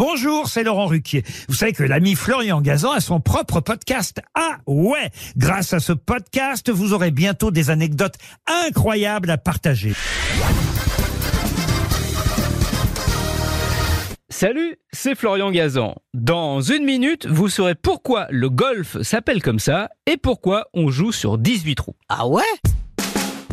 Bonjour, c'est Laurent Ruquier. Vous savez que l'ami Florian Gazan a son propre podcast. Ah ouais Grâce à ce podcast, vous aurez bientôt des anecdotes incroyables à partager. Salut, c'est Florian Gazan. Dans une minute, vous saurez pourquoi le golf s'appelle comme ça et pourquoi on joue sur 18 trous. Ah ouais?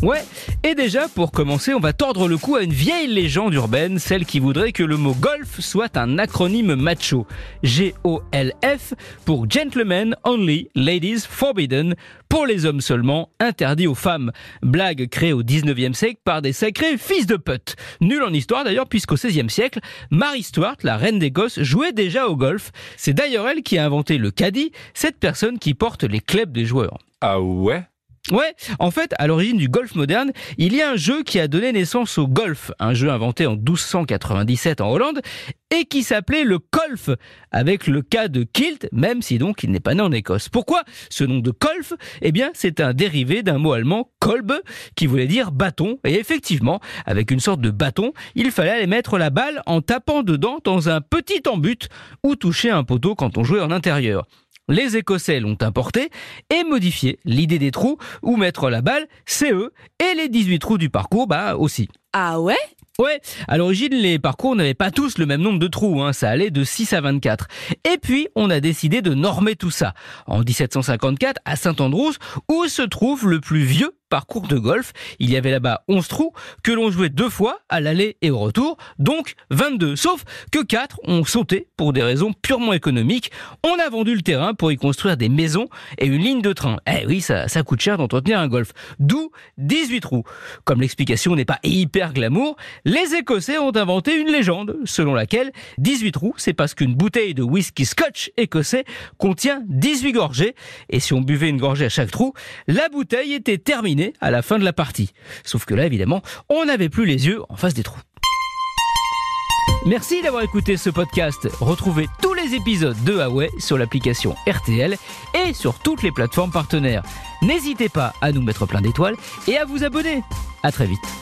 Ouais, et déjà pour commencer, on va tordre le cou à une vieille légende urbaine, celle qui voudrait que le mot golf soit un acronyme macho. G-O-L-F pour Gentlemen Only, Ladies Forbidden, pour les hommes seulement, interdit aux femmes. Blague créée au 19e siècle par des sacrés fils de pute. Nul en histoire d'ailleurs puisqu'au 16e siècle, Mary Stuart, la reine d'Écosse, jouait déjà au golf. C'est d'ailleurs elle qui a inventé le caddie, cette personne qui porte les clubs des joueurs. Ah ouais? Ouais, en fait, à l'origine du golf moderne, il y a un jeu qui a donné naissance au golf, un jeu inventé en 1297 en Hollande et qui s'appelait le golf, avec le cas de kilt, même si donc il n'est pas né en Écosse. Pourquoi ce nom de golf Eh bien, c'est un dérivé d'un mot allemand kolbe, qui voulait dire bâton, et effectivement, avec une sorte de bâton, il fallait aller mettre la balle en tapant dedans dans un petit embut ou toucher un poteau quand on jouait en intérieur. Les Écossais l'ont importé et modifié. L'idée des trous où mettre la balle, c'est eux. Et les 18 trous du parcours, bah aussi. Ah ouais? Ouais, à l'origine, les parcours n'avaient pas tous le même nombre de trous, hein, ça allait de 6 à 24. Et puis, on a décidé de normer tout ça. En 1754, à Saint-Andrews, où se trouve le plus vieux parcours de golf. Il y avait là-bas 11 trous que l'on jouait deux fois à l'aller et au retour, donc 22. Sauf que 4 ont sauté pour des raisons purement économiques. On a vendu le terrain pour y construire des maisons et une ligne de train. Eh oui, ça, ça coûte cher d'entretenir un golf. D'où 18 trous. Comme l'explication n'est pas hyper glamour, les Écossais ont inventé une légende selon laquelle 18 trous, c'est parce qu'une bouteille de whisky scotch écossais contient 18 gorgées et si on buvait une gorgée à chaque trou, la bouteille était terminée à la fin de la partie. Sauf que là, évidemment, on n'avait plus les yeux en face des trous. Merci d'avoir écouté ce podcast. Retrouvez tous les épisodes de Huawei sur l'application RTL et sur toutes les plateformes partenaires. N'hésitez pas à nous mettre plein d'étoiles et à vous abonner. À très vite.